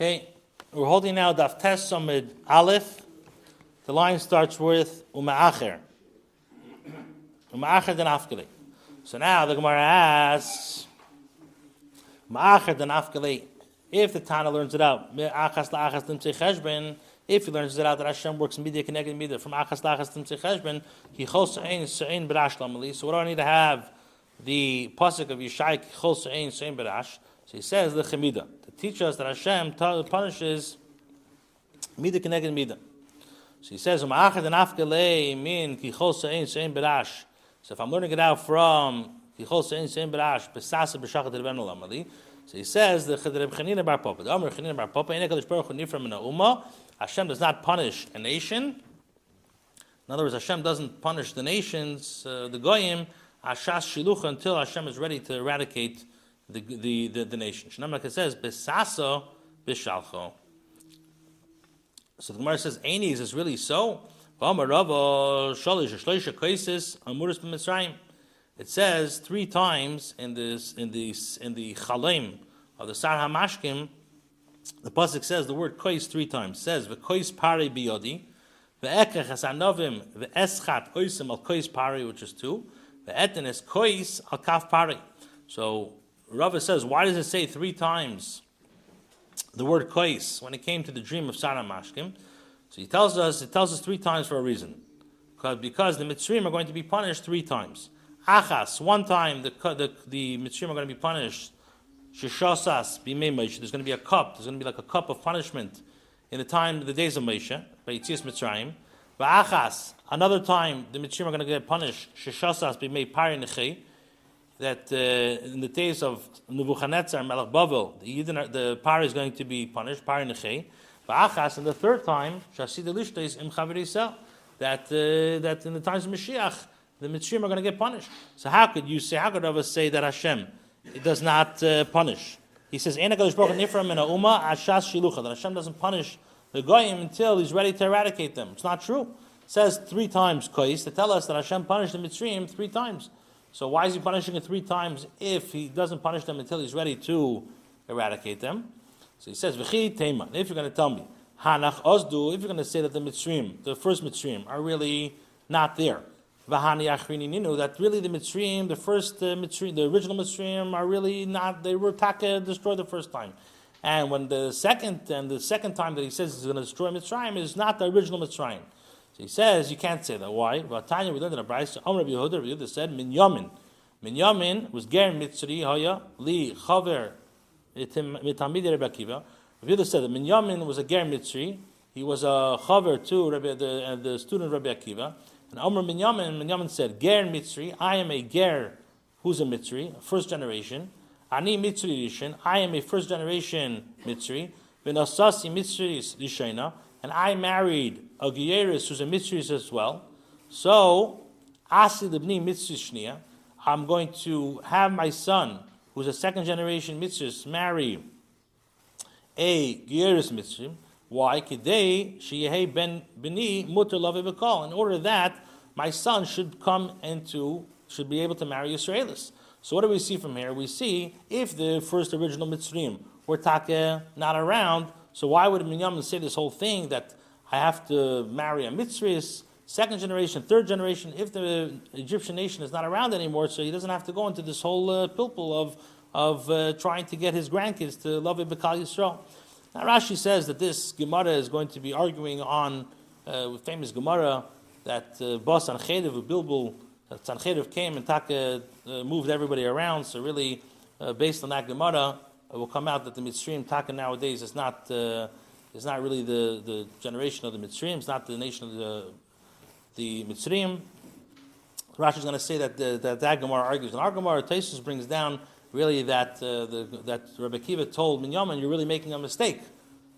Okay, we're holding now Daf Samid Aleph. The line starts with Uma'acher. Uma'acher den Afkali. So now the Gemara asks, Ma'acher den Afkali. If the Tana learns it out, Achas la'achas dimtzei cheshben, if he learns it out that Hashem works in media connected media from Achas la'achas dimtzei cheshben, he chol sa'in sa'in b'rash. So what do I need to have? The pasuk of Yishai chol sa'in sa'in b'rash. So he says the chemida to teach us that Hashem punishes mida connected mida. So he says afkalei min b'rash. So if I'm learning it out from kichol sa'in sa'in b'rash b'sasa b'shachat rebenu lamali. So he says the Reb Chanina Bar Papa. The Amr Chanina Bar Papa. Ene Kadosh Baruch min ha'umma. Hashem does not punish a nation. In other words, Hashem doesn't punish the nations, uh, the goyim, ashas shilucha until Hashem is ready to eradicate the, the, the, the nation. Shnamaka says, Besaso Bishalcho. So the Gemara says, Ainis is really so. It says three times in this in the in the Chalem of the Sar Hamashkim, the pasuk says the word kois three times. It says v'kois pari biyodi, ve'ekech asanovim ve'eschat oisim al kois pari, which is two, ve'etin is kois al kaf pari. So Rava says, why does it say three times the word kois when it came to the dream of Sar Hamashkim? So he tells us, it tells us three times for a reason. Because the Mitzrayim are going to be punished three times. Achas, one time the, the, the Mitzrayim are going to be punished. Shishasas, there's going to be a cup, there's going to be like a cup of punishment in the time, the days of Moshe, by Yitzias Mitzrayim. Achas, another time the Mitzrayim are going to get punished. Shishasas, bimei pari nechei that uh, in the days of Nebuchadnezzar, Melech Bavel, the, the par is going to be punished, par nechei. Va'achas, and the third time, Shasid Elishta is im that uh, that in the times of Mashiach, the Mitzrayim are going to get punished. So how could you say, how could Rava say that Hashem it does not uh, punish? He says, Ena Kadosh Baruch Nifram in Uma Ashas Shilucha, that Hashem doesn't punish the Goyim until he's ready to eradicate them. It's not true. It says three times, Kois, to tell us that Hashem punished the Mitzrayim three times. So why is he punishing it three times if he doesn't punish them until he's ready to eradicate them? So he says, V'chi tema. If you're going to tell me, Hanach Ozdu, if you're going to say that the Mitzrayim, the first Mitzrayim, are really not there, V'hani that really the Mitzrayim, the first uh, Mitzrayim, the original Mitzrayim, are really not, they were taka destroyed the first time. And when the second, and the second time that he says he's going to destroy Mitzrayim is not the original Mitzrayim. So he says you can't say that. Why? But Tanya, we learned in a Bryce. Omer Yehuda, Rabbi Yehuda said Minyamin. Minyamin was ger mitzri haya li chaver mitamid Rebbe Akiva. Rabbi Yehuda said that Minyamin was a ger mitzri. He was a chaver too, Rebbe, the, uh, the student Rebbe Akiva. And Omer Minyamin, Minyamin said, Ger mitzri, I am a ger who's a mitzri, first generation. Ani mitzri rishin, I am a first generation mitzri. V'nasasi mitzri rishena and I married a Gieris who's a Mitzris as well. So, Asi Libni Mitzris I'm going to have my son, who's a second generation Mitzris, marry a Gieris Mitzrim. Why? Kidei Shiyehei Ben Bini Mutter Lavi In order that my son should come into, should be able to marry Israelis. So what do we see from here? We see if the first original Mitzrim were take not around, so why would Minyamin say this whole thing that I have to marry a Mitzris, second generation, third generation, if the Egyptian nation is not around anymore, so he doesn't have to go into this whole uh, pilpul of, of uh, trying to get his grandkids to love Ibekal Yisrael. Now Rashi says that this Gemara is going to be arguing on uh, famous Gemara that uh, Bas and Chedev, Bilbul, that Sanchedev came and Taka uh, moved everybody around, so really, uh, based on that Gemara, it will come out that the Mitzrayim Taka nowadays is not uh, is not really the, the generation of the Mitzrayim, it's not the nation of the the Mitzrayim. Rashi is going to say that the, that that Gemara argues, and our Gemara Taisus brings down really that uh, the, that Rebbe Kiva told Minyamin, you're really making a mistake.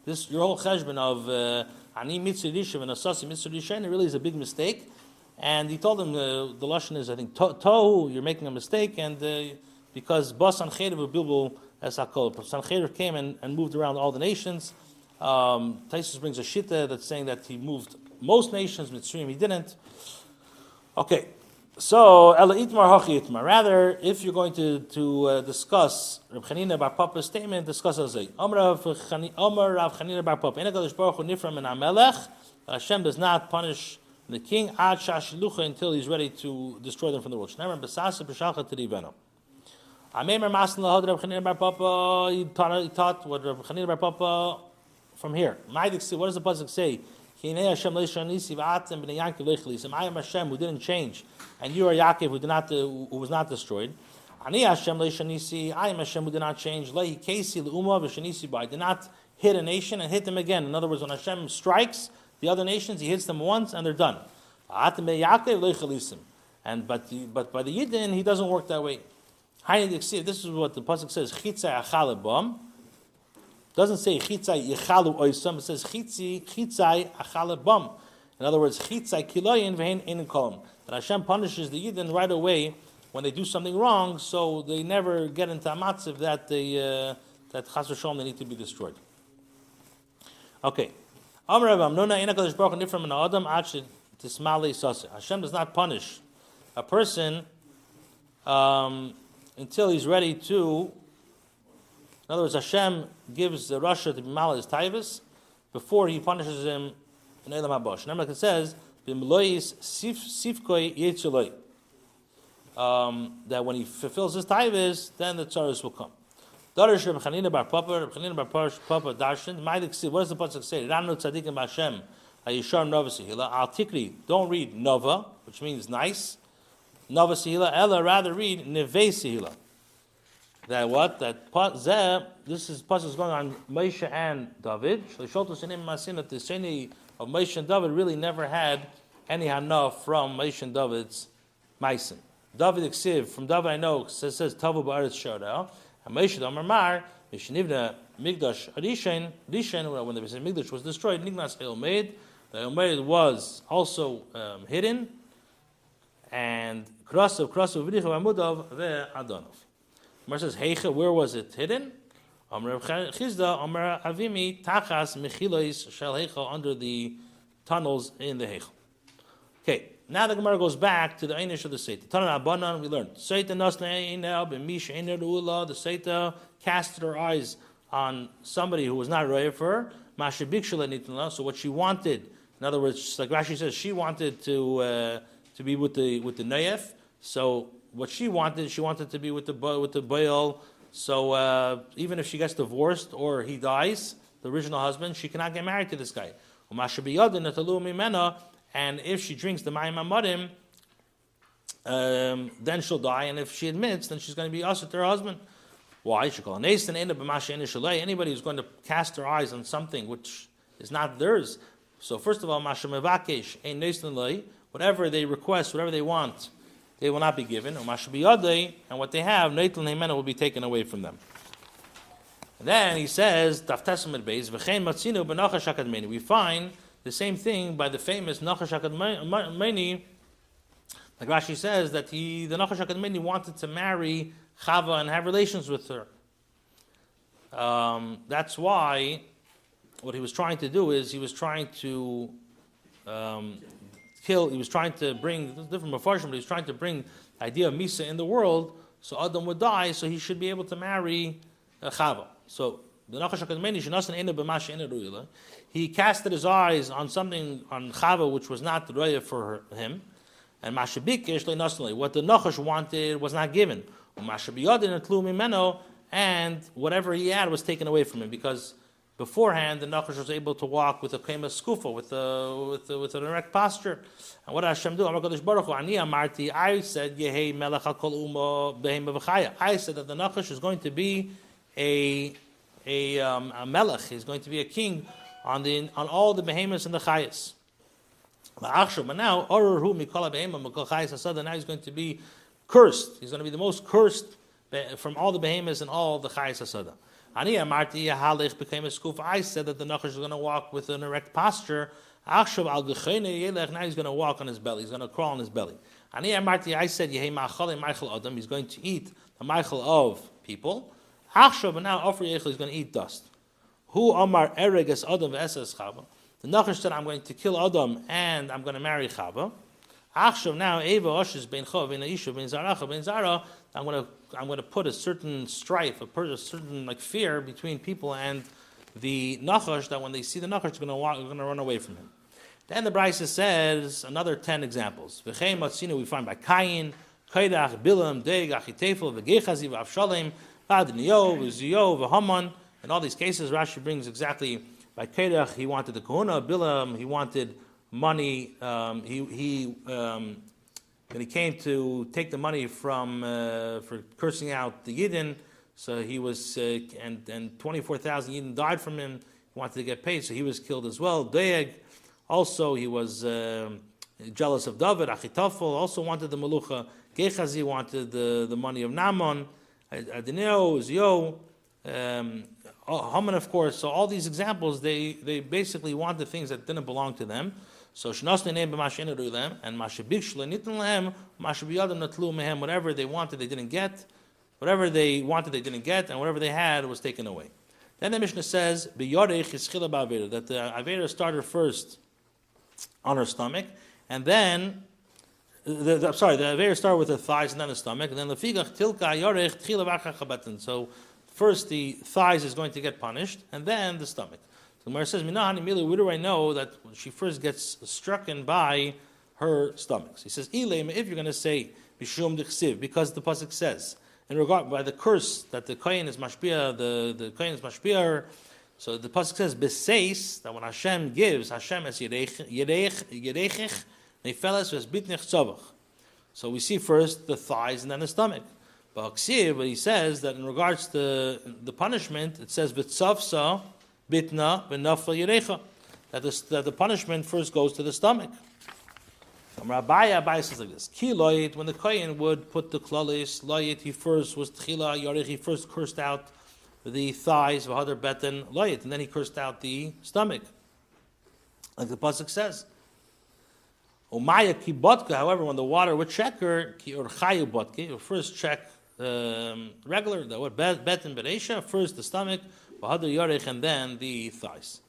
This your whole cheshbon of uh, ani mitzvah and asasi mitzvah really is a big mistake. And he told him uh, the lashon is I think tohu, you're making a mistake, and uh, because bas an chedev bilbul as Hakol. Sancheir came and, and moved around all the nations. Um, Taisus brings a shita that's saying that he moved most nations, Mitzrayim he didn't. Okay, So, Ela Itmar Hachi Itmar. Rather, if you're going to, to uh, discuss Reb Chanina Bar Papa's statement, discuss as a Omer Rav Chanina Bar Papa. Enakadosh Baruch Hu Nifram and Amelech. Hashem does not punish the king ad shashilucha until he's ready to destroy them from the world. Shnemer besasa b'shalcha tiriveno. Amemer masin lahod Reb Chanina Bar Papa. He taught, what Reb Chanina Bar Papa from here. What does the pasuk say? I am Hashem who didn't change, and you are Yaakov who did not who was not destroyed. Ani Hashem I am Hashem who did not change. Lehi Kesi Leuma v'Shanisi I did not hit a nation and hit them again. In other words, when Hashem strikes the other nations, He hits them once and they're done. And but but by the Yidden, He doesn't work that way. This is what the pasuk says. doesn't say chitzai yichalu oisam. It says chitzi chitzai achalabam. In other words, chitzai kiloyin vein in kolom. That Hashem punishes the Yidden right away when they do something wrong, so they never get into a matziv that they uh, that chas v'shalom they need to be destroyed. Okay. Hashem does not punish a person um, until he's ready to. In other words, Hashem gives the Russia to be mal his taivas before he punishes him in Elam Habosh. Remember, it says, sifkoi um, that when he fulfills his taivas, then the tzaras will come. Darish Reb Chanina bar Papa, Reb Chanina bar Papa Darshan, what does the Pasuk say? Ranu tzadikim Hashem, Ayishar Nova Sehila, Al Tikri, don't read Nova, which means nice, Nova Sehila, Ella, rather read Neve Sehila. That what? That Zeh, this is Pasuk is going on Moshe and David. Shalsholtos Inim Masin, that the Sheni of Moshe and David really never had any Hana from Moshe and David's Maisen. David Eksiv, from David I know, says, says Tavu Ba'aretz Shodah, Moshe Amar Mar, Mishnivna Migdash Arishen, Rishen, when the Migdash was destroyed, Nignas Elmeid, the Elmeid was also um, hidden, and Krasav, Krasav, V'dichav, Amudav, Ve'adonov. Mar says, Heicha, where was it hidden? Amar Chizda, Amar Avimi, Tachas, Mechilois, Shel Heicha, under the tunnels in the Heicha. Okay, now the Gemara goes back to the Einish of the Seita. Tanan Abanan, we learned. Seita Nasna B'Mish Einer the Seita cast her eyes on somebody who was not roya for her. So what she wanted, in other words, like Rashi says, she wanted to uh, to be with the with the Nayef. So what she wanted, she wanted to be with the with the Baal. So uh, even if she gets divorced or he dies, the original husband, she cannot get married to this guy and if she drinks the Mayim Amarim, um, then she'll die, and if she admits, then she's going to be us to her husband. Why? Anybody who's going to cast her eyes on something which is not theirs. So first of all, whatever they request, whatever they want, they will not be given. And what they have, Naitl Naymana will be taken away from them. And then he says, we find the same thing by the famous Nachash HaKadmeni, like Rashi says, that he, the Nachash HaKadmeni wanted to marry Chava and have relations with her. Um, that's why what he was trying to do is he was trying to um, kill, he was trying to bring, different Mepharshim, but he was trying to bring the idea of Misa in the world, so Adam would die, so he should be able to marry uh, Chava. So he casted his eyes on something on Chava which was not the Raya for her, him, and Mashabikish what the Nachash wanted was not given. And whatever he had was taken away from him because beforehand the Nachash was able to walk with a kema skufa, with a, with a, with an erect posture. And what Hashem do? I said, I said that the Nachash is going to be a a, um, a melech. He's going to be a king on the on all the behemoths and the chayas. But now, now he's going to be cursed. He's going to be the most cursed from all the behemoths and all the chayas asada. I said that the Nachash is going to walk with an erect posture. Now he's going to walk on his belly. He's going to crawl on his belly. Ani Amarti. I said he's going to eat the Michael of people. Achshav, now Ofri Yechel is going to eat dust. Who Amar Ereges Adam V'Eses Chava. The Nachash said, I'm going to kill Adam and I'm going to marry Chava. Achshav now Eva Oshes Ben Chov Ben Aisha Ben Zaracha Ben Zara. I'm going to I'm going to put a certain strife, a, a certain like fear between people and the Nachash that when they see the Nachash, they're going to run away from him. Then the Brisa says another ten examples. We find by Kayin, Korach, Bilam, Deg, Achitefel, V'gechazi, V'avshalem, V'adniyo, V'ziyo, V'haman. In all these cases, Rashi brings exactly by Korach, he wanted the Kahuna, Bilam, he wanted money. Um, he he um, when he came to take the money from uh, for cursing out the Yidden, so he was uh, and and twenty four thousand Yidden died from him. He wanted to get paid, so he was killed as well. Doeg, also he was uh, jealous of David. Achitofel also wanted the Malucha. Gechazi wanted the, the money of Naaman. Adineo, Zio, um, Haman, of course. So all these examples, they, they basically wanted things that didn't belong to them. So shnasne name b'mashin them and mashabikshla nitin lehem mashabiyadim natlu mehem whatever they wanted they didn't get, whatever they wanted they didn't get, and whatever they had was taken away. Then the Mishnah says b'yodech is that the avera started first on her stomach, and then the, the, sorry, the avera started with the thighs and then the stomach, and then the figach tilka yorech tchila So first the thighs is going to get punished, and then the stomach. The Gemara says, Minahani Mili, where do I know that when she first gets struck by her stomachs? He says, Ilema, if you're going to say, Bishum Dichsiv, because the Pasuk says, in regard by the curse that the Kohen is mashpia, the, the Kohen is mashpia, so the Pasuk says, Beseis, that when Hashem gives, Hashem is Yerechich, Nefeles, Vesbitnich Tzavach. So we see first the thighs and then the stomach. But he says that in regards to the punishment, it says, Vitzavsa, bitna v'nafla yerecha. That the, that the punishment first goes to the stomach. Rabbi Abai says like this: Ki loyit, when the kohen would put the klalis, loyit, he first was tchila yorech, he first cursed out the thighs, v'hadar beten loyit, and then he cursed out the stomach, like the pasuk says. Umaya kibotka, however, when the water would check her, ki urchayu botke, first check um, regular, the what beten beresha, first the stomach, and then the thighs.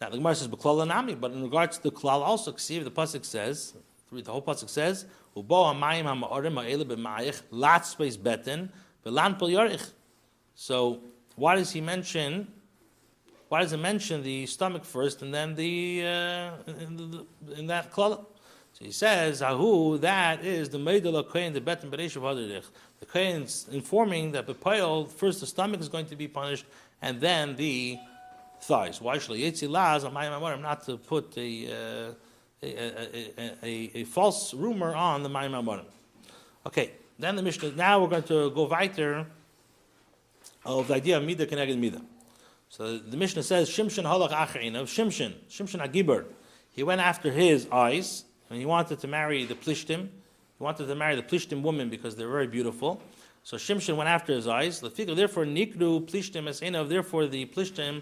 Now the Gemara says b'klal anami, but in regards to the klal also, see the pasuk says, the whole pasuk says, ubo hamayim ha'ma'orim ha'ele b'ma'ich lat space beten v'lan pel yorich. So why does he mention? Why does he mention the stomach first and then the uh, in, the, in that klal? So he says, Ahu, that is the Meidel Kohen, the Betin Beresh of. The Kohen's informing that Bepoil, first the stomach is going to be punished, and then the thighs. Why should Ma'amarim not to put a, uh, a, a, a, a, false rumor on the Mayim? Okay, then the Mishnah. Now we're going to go weiter of the idea of Mida Keneged Mida. So the Mishnah says Shimshon Halach Acherin of Shimshon, Shimshon Agibur. He went after his eyes and he wanted to marry the Plishtim. He wanted to marry the Plishtim woman because they're very beautiful. So Shimshon went after his eyes. Therefore, Nikru Plishtim Esainov, therefore the Plishtim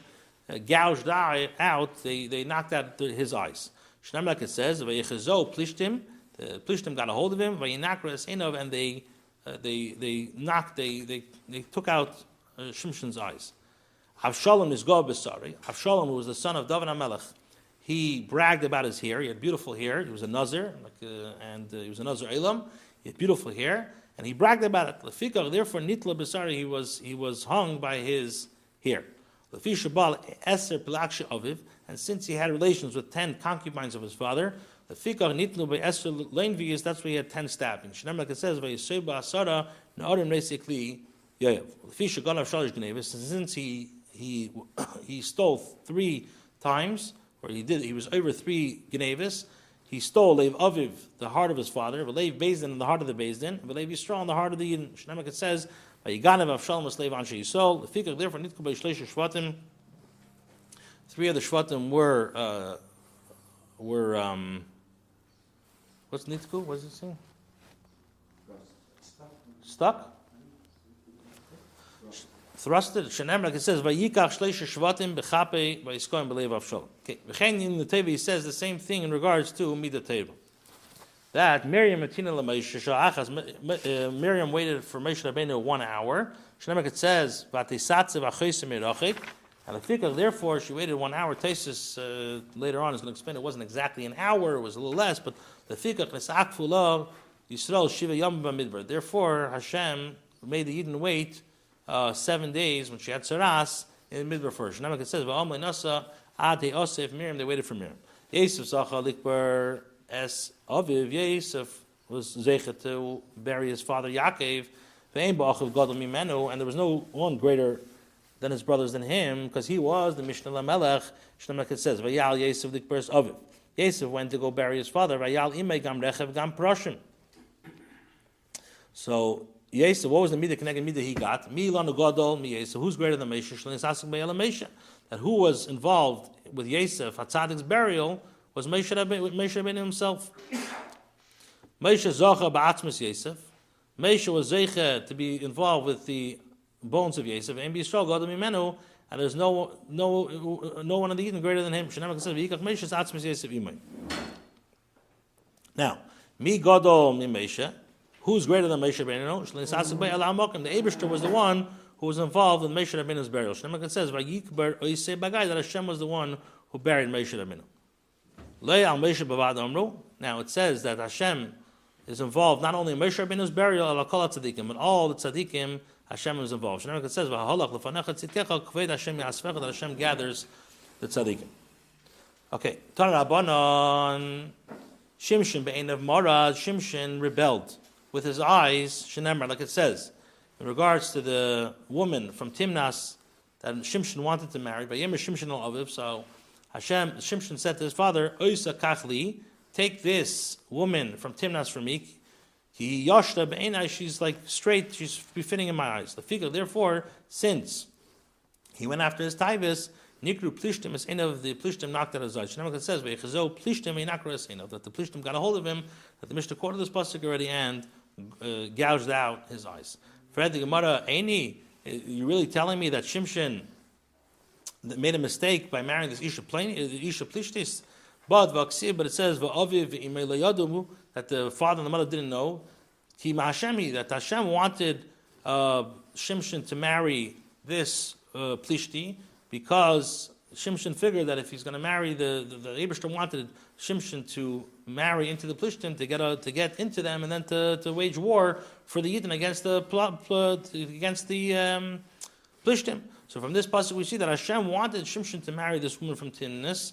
uh, gouged out, they, they knocked out his eyes. Shnam, like it says, Vayechazo Plishtim, the Plishtim got a hold of him, Vayinakra Esainov, and they, uh, they, they knocked, they, they, they took out uh, Shimshon's eyes. Avshalom is Gob Besari. Avshalom was the son of David HaMelech. He bragged about his hair. He had beautiful hair. He was a Nazir, like, uh, and uh, he was a Nazir Elam. He had beautiful hair and he bragged about it. Lefikach, therefore, nitla besari, he was he was hung by his hair. Lefishabal eser pilaksha aviv, and since he had relations with ten concubines of his father, lefikach nitlu by eser leinvius, that's why he had ten stabbings. Shneim like it says, vayiseba asara na'arim basically yayav. Lefishagalav shalish gnevis, since he he he stole three times, or he did, he was over three gnevis he stole Lev Aviv, the heart of his father, Lev Bezdin, the heart of the Bezdin, Lev Yisrael, the heart of the Yidden. Shnemak it says, Vayiganav Avshalom Slev Anshe Yisrael, Lefikach, therefore, Nitku B'Shlesh Shvatim, three of the Shvatim were, uh, were, um, what's Nitku? What does it say? Stuck? Thrusted. Like it says, "Vayikach shleisha shvatim belev avshol." Okay, in the table he says the same thing in regards to mida table. That Miriam Matina achas. Uh, Miriam waited for Moshe Rabbeinu one hour. It says, "Vatisatze v'achaysim erachik." And the fikach, therefore, she waited one hour. Tesis uh, later on is going to explain it wasn't exactly an hour; it was a little less. But nesakfula Yisrael shiva yom. Therefore, Hashem made the Eden wait uh, seven days when she had saras in the midbar first. Now it says va'amle nasa ad Yosef Miriam. They waited for Miriam. Yosef zacha likbar es aviv. Yosef was zeichet to bury his father Yaakov. Ve'en ba'achav gadol mimenu, and there was no one greater than his brothers than him, because he was the Mishnah Lamelech. Shnemek says, Vayal Yosef Likbers Aviv. Yosef went to go bury his father. Vayal imay Gam Rechev Gam Proshim. So Yosef, what was the midah connected midah he got? Mi lanu gadol mi Yosef. Who's greater than Mesha? Shlein asking be'elam Mesha. That who was involved with Yosef Hatzadik's burial was Mesha Rabbeinu himself. Mesha zocha ba'atzmas Yosef. Mesha was zeicha to be involved with the bones of Yosef, and strong God Mimenu, and there's no no no one in the Eden greater than him. Now, mi Gadol Mimesha, who's greater than Mesha Rabbeinu? The Abishter was the one who was involved in Mesha Rabbeinu's burial. Shnemak says, "Vayikbar Oisei Bagay," that Hashem was the one who buried Mesha Rabbeinu. Al Mesha Bavad Amru. Now it says that Hashem is involved not only in Mesha Rabbeinu's burial, al but all the tzaddikim Hashem is involved. It says, that Hashem gathers the tzaddikim. Okay, Tarabanon, Shimshin be'enav Marad, Shimshin rebelled with his eyes, Shenemar, like it says, in regards to the woman from Timnas that Shimshin wanted to marry, but Yemer Shimshin al Aviv, so Hashem, Shimshin said to his father, Oisa Kachli, take this woman from Timnas for me, he yashta be'enai, she's like straight, she's befitting in my eyes. The figure, therefore, since he went after his taivas, nikru plishtim is of the plishtim knocked at his eyes. Shnei says, ve'echazo plishtim einakra esainav, that the plishtim got a hold of him, that the Mishnah quoted this pasuk already and uh, gouged out his eyes. Fred the Gemara, Aini, you really telling me that Shimshin made a mistake by marrying this Isha, Isha Plishtis? But but it says that the father and the mother didn't know. That Hashem wanted uh, Shimshon to marry this uh, Plishti because Shimshon figured that if he's going to marry the the, the wanted Shimshon to marry into the Plishtim to get a, to get into them and then to, to wage war for the Yidden against the against the um, Plishtim. So from this passage we see that Hashem wanted Shimshon to marry this woman from Timnas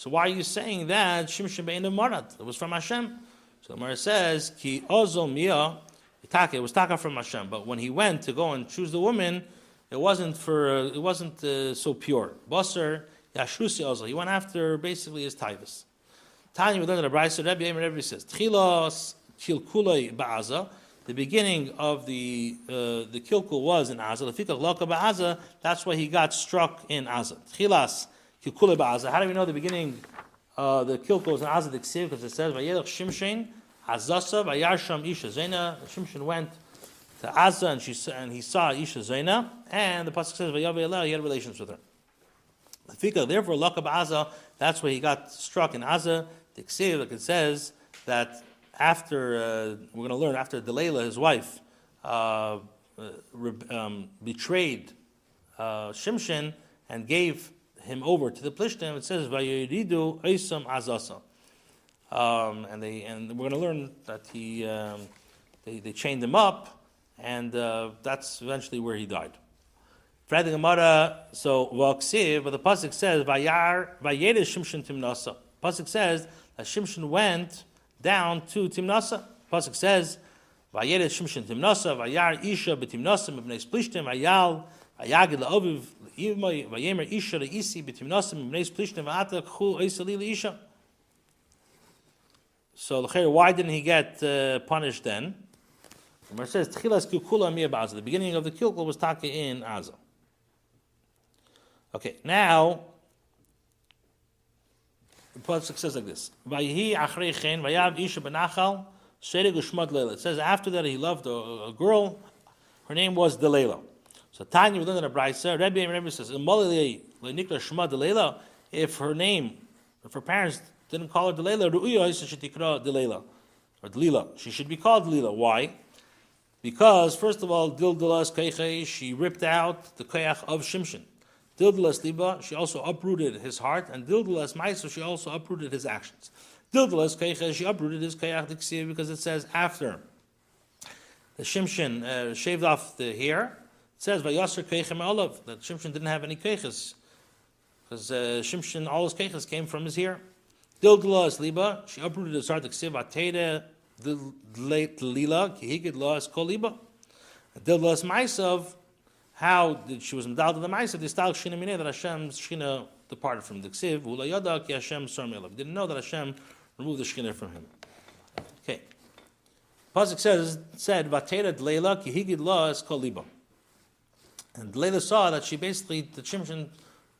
so why are you saying that Shimshon bein Marat? It was from Hashem. So the Gemara says, Ki mia, it was taka from Hashem. But when he went to go and choose the woman, it wasn't for it wasn't uh, so pure. Basar yashrusi ozo. He went after basically his taivas. Tanya we learned the Brayso Rebbe Yemer Rebbe says Tchilas kilkulei ba'aza. The beginning of the uh, the kilkul was in Aza. The fikach laka ba'aza. That's why he got struck in Aza. Tchilas Kilkule ba'aza. How do we know the beginning, uh, the kilkul is an azad ksiv because it says vayelach shimshin azasa vayarsham isha zena. Shimshin went to Azza and she and he saw isha zena, and the pasuk says vayave he had relations with her. Fika, therefore, lakab Azza, that's where he got struck in Azza. The ksiv, it says that after uh, we're going to learn after Delilah, his wife, uh, um, betrayed uh, Shimshin and gave him over to the Plishtim, it says Vayiridu Eisam Azasa. Um, and they and we're going to learn that he um, they, they chained him up, and uh, that's eventually where he died. So but the pasuk says Vayar. Pasuk says that Shimshon went down to Timnasa. Pasuk says Vayerish Shimshon Timnasa Vayar Isha betimnasa mibnei Plishtim Vayal Vayagid la'oviv Vayemer Isha Isi B'Timnasim B'Neis Plishtim V'Ata K'chu Eisali Isha. So why didn't he get uh, punished then? It says Tchilas Kukula The beginning of the kilkul was Taka in Aza. Okay, now the pasuk says like this: Vayihi achrei chen vayav isha benachal sherig u'shmad leila. It says after that he loved a, a girl. Her name was Delilah. So Tanya, we learned in a brayser. Rebbe Rebbe says, If her name, if her parents didn't call her Delela, Ru'uya should tikra or Delila. She should be called Delila. Why? Because first of all, Dil Keiche, she ripped out the koyach of Shimshon. Dildalas liba, she also uprooted his heart, and dildalas maisa, she also uprooted his actions. Dildalas keiches, she uprooted his keiach diksiv because it says after the Shimshin uh, shaved off the hair. It says vayasser keichem olav that Shimshin didn't have any keiches because uh, Shimshon all his keiches came from his hair. Dildalas liba, she uprooted his heart diksiv ateda lila kihigid laas kol liba. Dildalas maisav how did she was medal to the of the stal shina mine that Hashem's shina departed from the ksiv ula yada ki Hashem sarmelav. Didn't know that Hashem removed the shina from him. Okay. Pasuk says said vatera Leila ki higid la es koliba. And Leila saw that she basically the Shimshon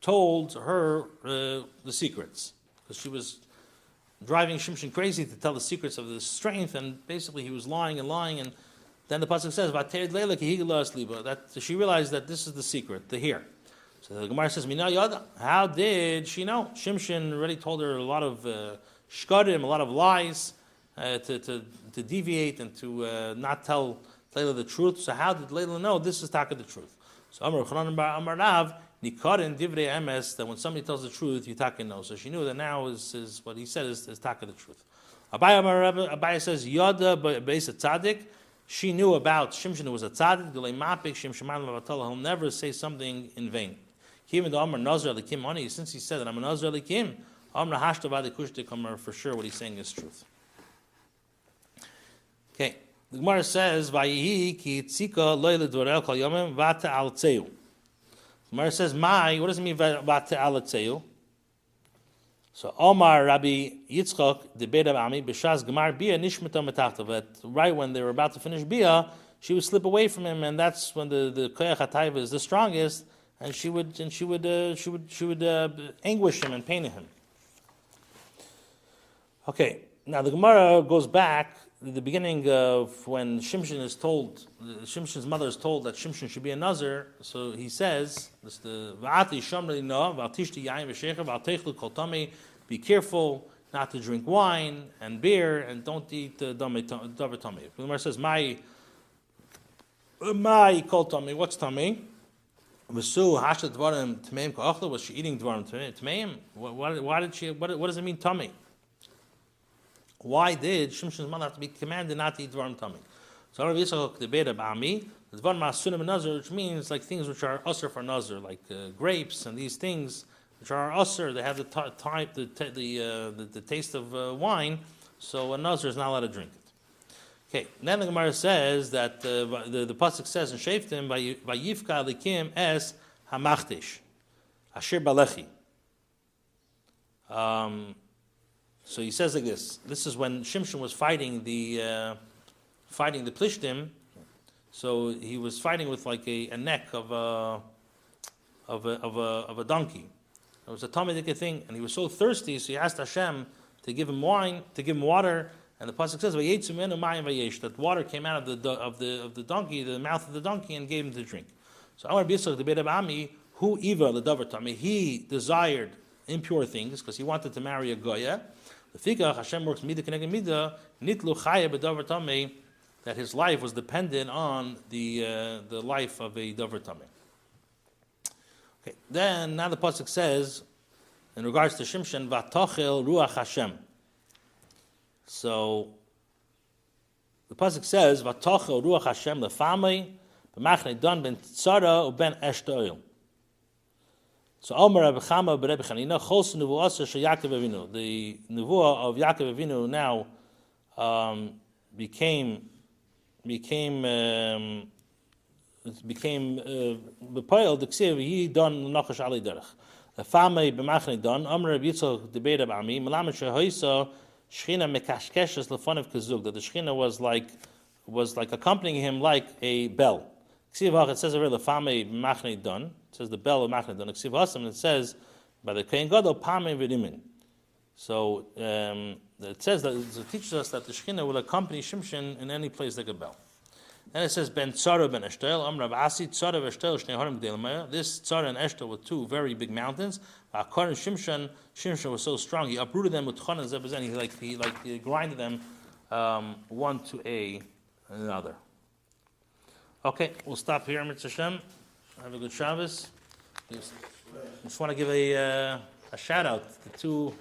told her uh, the secrets because she was driving Shimshon crazy to tell the secrets of the strength, and basically he was lying and lying and then the pasuk says, that she realized that this is the secret, the here. So the Gemara says. How did she know? Shimshon already told her a lot of uh, shkadim, a lot of lies, uh, to, to, to deviate and to uh, not tell Layla the truth. So how did Layla know this is taka the truth? So Amar Chanan Amar Rav, Nikarin Divrei Emes, that when somebody tells the truth, you taka know. So she knew that now is, is what he said is, is taka the truth. Abai says, Yada Beisa Tzadik, she knew about Shimshon who was a tzaddik, he'll never say something in vain. Even though Amr Nazar Likim Ani, since he said that I'm a Nazar Likim, Amr Hashtavad Kushtik for sure what he's saying is truth. Okay. The Gemara says, Vayihi ki tzika loyle dvorel kol yomim vata al. The Gemara says, my, what does it mean vata al tzeu? So Omar Rabbi Yitzchok the Beda Ami b'shas Gemar Bia Nishmata Metachta. But right when they were about to finish Bia, she would slip away from him, and that's when the the Koyach is the strongest, and she would and she would uh, she would she would uh, anguish him and pain him. Okay, now the Gemara goes back the beginning of when Shimshon is told, Shimshon's mother is told that Shimshon should be a Nazir, so he says, this the be careful not to drink wine and beer, and don't eat uh, tummy. The Gemara says, my, my tummy, what's tummy? Was she eating dvarim tmeim? Why did she, what, what does it mean tummy? Why did Shimshon's mother have to be commanded not to eat dvarim tummy? So Rav Yisrael debate about me. Dvarim ma'asunim nazar, which means like things which are usher for nazar, like uh, grapes and these things which are usher. They have the type, the the, uh, the, the taste of uh, wine. So a nazar is not allowed to drink it. Okay. Then the Gemara says that uh, the the pasuk says in Shaftim by by Yifka Likim es Hamachtish Asher Balechi. Um, so he says like this. This is when Shimshon was fighting the uh, fighting the Plishtim. So he was fighting with like a, a neck of a of a, of a of a donkey. It was a Talmudic thing, and he was so thirsty, so he asked Hashem to give him wine, to give him water. And the pasuk says, that water came out of the of the of the donkey, the mouth of the donkey, and gave him to drink. So Amar Bisach, the Beit Ami, who Eva the he desired impure things because he wanted to marry a Goya. The Fikach Hashem works mida connected mida nitlu chaya b'davar tamei that his life was dependent on the uh, the life of a davar tamei. Okay, then now the pasuk says in regards to Shimshon vatochel ruach Hashem. So the pasuk says vatochel ruach Hashem lefamei b'machne don ben tzara uben eshtoil. So Omer Rabbi Chama Rebbe Chanina Chos Nevuasa Shel Yaakov Avinu. The nevuah of Yaakov Avinu now um, became became um, became bepoil the ksiv he done nachash ali derech. The family b'machne don Omer Rabbi Yitzchak debate about me Melamed Shehoisa Shechina mekashkeshes lefonev kazug that the Shechina was like was like accompanying him like a bell. It says the family b'machne don it says the bell of Machnad. On Ksiv it says by the Kohen Gadol Pamei V'Rimin. So um, it says that it teaches us that the Shekhinah will accompany Shimshon in any place like a bell. Then it says Ben Tzara Ben Eshtel, Amrav Asi Tzara Eshtel Shnei Harim Gdelamaya. This Tzara and Eshtel were two very big mountains. According to Shimshon, Shimshon was so strong he uprooted them with Chon and He like he like he grinded them um, one to a another. Okay, we'll stop here, Mitzvah Hashem. Have a good Shabbos. Yes. just want to give a, uh, a shout out to two